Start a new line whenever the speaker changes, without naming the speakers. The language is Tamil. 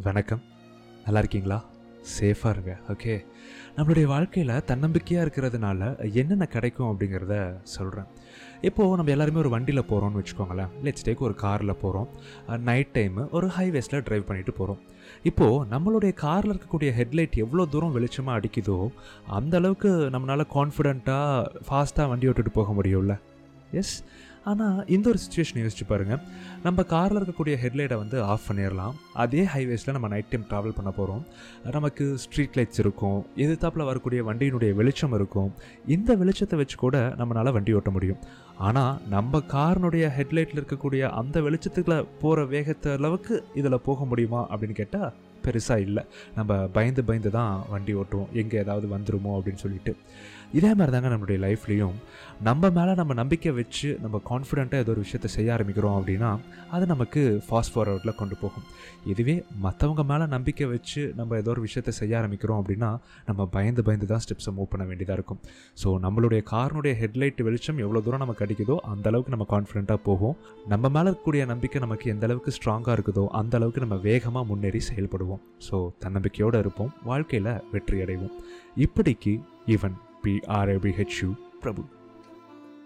வணக்கம். நல்லா இருக்கீங்களா சேஃபாக இருங்க. ஓகே. நம்மளுடைய வாழ்க்கையில் தன்னம்பிக்கையாக இருக்கிறதுனால என்னென்ன கிடைக்கும் அப்படிங்கிறத சொல்கிறேன் இப்போது நம்ம எல்லாருமே ஒரு வண்டியில் போகிறோம்னு வச்சுக்கோங்களேன். லெட்ஸ் டேக் ஒரு காரில் போகிறோம் நைட் டைமு ஒரு ஹைவேஸில் ட்ரைவ் பண்ணிட்டு போகிறோம் இப்போது நம்மளுடைய காரில் இருக்கக்கூடிய ஹெட்லைட் எவ்வளோ தூரம் வெளிச்சமாக அடிக்குதோ அந்த அளவுக்கு நம்மளால் கான்ஃபிடெண்ட்டாக ஃபாஸ்ட்டாக வண்டி ஓட்டிட்டு போக முடியும்ல. எஸ் ஆனால் இந்த ஒரு சுச்சுவேஷன் யோசிச்சு பாருங்கள் நம்ம காரில் இருக்கக்கூடிய ஹெட்லைட்டை வந்து ஆஃப் பண்ணிடலாம் அதே ஹைவேஸில் நம்ம நைட் டைம் ட்ராவல் பண்ண போகிறோம் நமக்கு ஸ்ட்ரீட் லைட்ஸ் இருக்கும். எதிர்த்தாப்பில் வரக்கூடிய வண்டியினுடைய வெளிச்சம் இருக்கும். இந்த வெளிச்சத்தை வச்சு கூட நம்மளால் வண்டி ஓட்ட முடியும். ஆனால் நம்ம காரினுடைய ஹெட்லைட்டில் இருக்கக்கூடிய அந்த வெளிச்சத்துக்குள்ள போகிற வேகத்தை அளவுக்கு இதில் போக முடியுமா அப்படின்னு கேட்டால் பெருசாக இல்லை. நம்ம பயந்து பயந்து தான் வண்டி ஓட்டுவோம். எங்கே ஏதாவது வந்துருமோ அப்படின்னு சொல்லிட்டு. இதே மாதிரி தாங்க நம்மளுடைய லைஃப்லேயும். நம்ம மேலே நம்ம நம்பிக்கை வச்சு நம்ம கான்ஃபிடெண்ட்டாக ஏதோ ஒரு விஷயத்தை செய்ய ஆரம்பிக்கிறோம் அப்படின்னா அது நமக்கு ஃபாஸ்ட் ஃபார்வர்டில் கொண்டு போகும். இதுவே மற்றவங்க மேலே நம்பிக்கை வச்சு நம்ம ஏதோ ஒரு விஷயத்தை செய்ய ஆரம்பிக்கிறோம் அப்படின்னா நம்ம பயந்து பயந்து தான் ஸ்டெப்ஸை மூவ் பண்ண வேண்டியதாக இருக்கும். ஸோ நம்மளுடைய காரனுடைய ஹெட்லைட் வெளிச்சம் எவ்வளோ தூரம் நமக்கு அடிக்குதோ அந்த அளவுக்கு நம்ம கான்ஃபிடெண்ட்டாக போகும். நம்ம மேலே இருக்கக்கூடிய நம்பிக்கை நமக்கு எந்த அளவுக்கு ஸ்ட்ராங்காக இருக்குதோ அந்த அளவுக்கு நம்ம வேகமாக முன்னேறி செயல்படுவோம். ஸோ தன்னம்பிக்கையோடு இருப்போம். வாழ்க்கையில் வெற்றி அடைவோம் இப்படிக்கு இவன் பிஆர்ஏபிஹெச்யூ பிரபு.